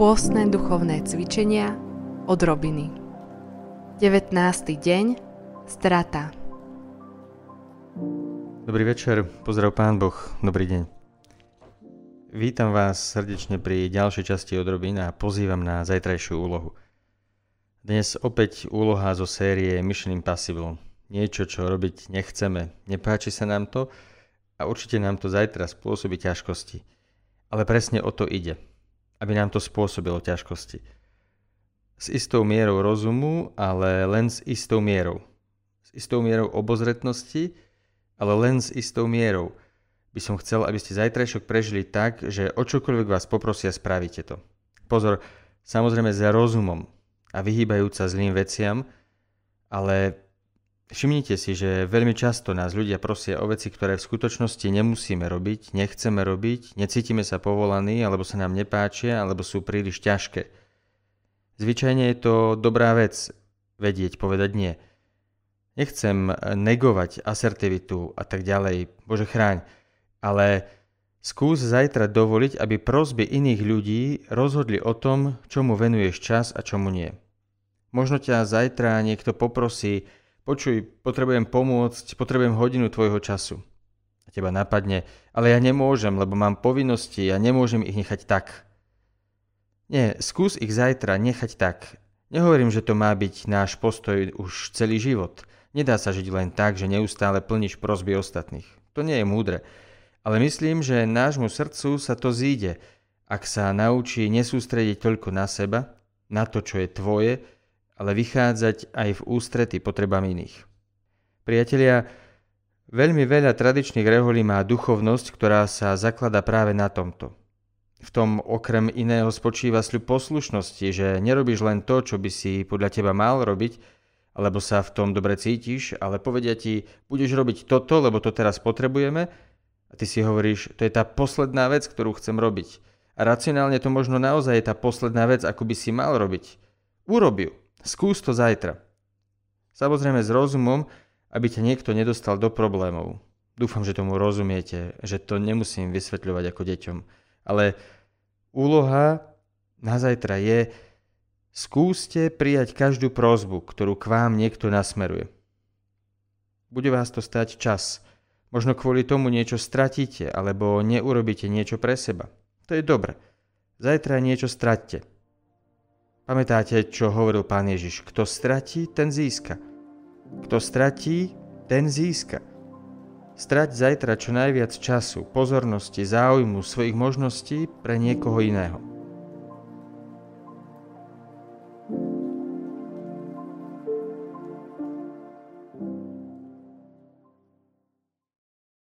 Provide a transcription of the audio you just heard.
Pôstne duchovné cvičenia od Robiny 19. deň Strata Dobrý večer, pozdrav Pán Boh, dobrý deň. Vítam vás srdečne pri ďalšej časti od Robin a pozývam na zajtrajšiu úlohu. Dnes opäť úloha zo série Mission Impossible. Niečo, čo robiť nechceme. Nepáči sa nám to a určite nám to zajtra spôsobí ťažkosti. Ale presne o to ide – aby nám to spôsobilo ťažkosti. S istou mierou rozumu, ale len s istou mierou. S istou mierou obozretnosti, ale len s istou mierou. By som chcel, aby ste zajtrajšok prežili tak, že o čokoľvek vás poprosia, spravíte to. Pozor, samozrejme s rozumom a vyhýbajúca zlým veciam, ale Všimnite si, že veľmi často nás ľudia prosia o veci, ktoré v skutočnosti nemusíme robiť, nechceme robiť, necítime sa povolaní, alebo sa nám nepáčia, alebo sú príliš ťažké. Zvyčajne je to dobrá vec vedieť, povedať nie. Nechcem negovať asertivitu a tak ďalej, Bože chráň, ale skús zajtra dovoliť, aby prosby iných ľudí rozhodli o tom, čomu venuješ čas a čomu nie. Možno ťa zajtra niekto poprosí, počuj, potrebujem pomôcť, potrebujem hodinu tvojho času. A teba napadne, ale ja nemôžem, lebo mám povinnosti a nemôžem ich nechať tak. Nie, skús ich zajtra nechať tak. Nehovorím, že to má byť náš postoj už celý život. Nedá sa žiť len tak, že neustále plníš prosby ostatných. To nie je múdre. Ale myslím, že nášmu srdcu sa to zíde, ak sa naučí nesústrediť toľko na seba, na to, čo je tvoje, ale vychádzať aj v ústrety potrebám iných. Priatelia, veľmi veľa tradičných reholí má duchovnosť, ktorá sa zaklada práve na tomto. V tom okrem iného spočíva sľub poslušnosti, že nerobíš len to, čo by si podľa teba mal robiť, alebo sa v tom dobre cítiš, ale povedia ti, budeš robiť toto, lebo to teraz potrebujeme, a ty si hovoríš, to je tá posledná vec, ktorú chcem robiť. A racionálne to možno naozaj je tá posledná vec, ako by si mal robiť. Urob. Skús to zajtra. Samozrejme s rozumom, aby ťa niekto nedostal do problémov. Dúfam, že tomu rozumiete, že to nemusím vysvetľovať ako deťom. Ale úloha na zajtra je skúste prijať každú prozbu, ktorú k vám niekto nasmeruje. Bude vás to stať čas. Možno kvôli tomu niečo stratíte, alebo neurobíte niečo pre seba. To je dobre. Zajtra niečo stratte. Pamätáte, čo hovoril pán Ježiš? Kto stratí, ten získa. Kto stratí, ten získa. Strať zajtra čo najviac času, pozornosti, záujmu, svojich možností pre niekoho iného.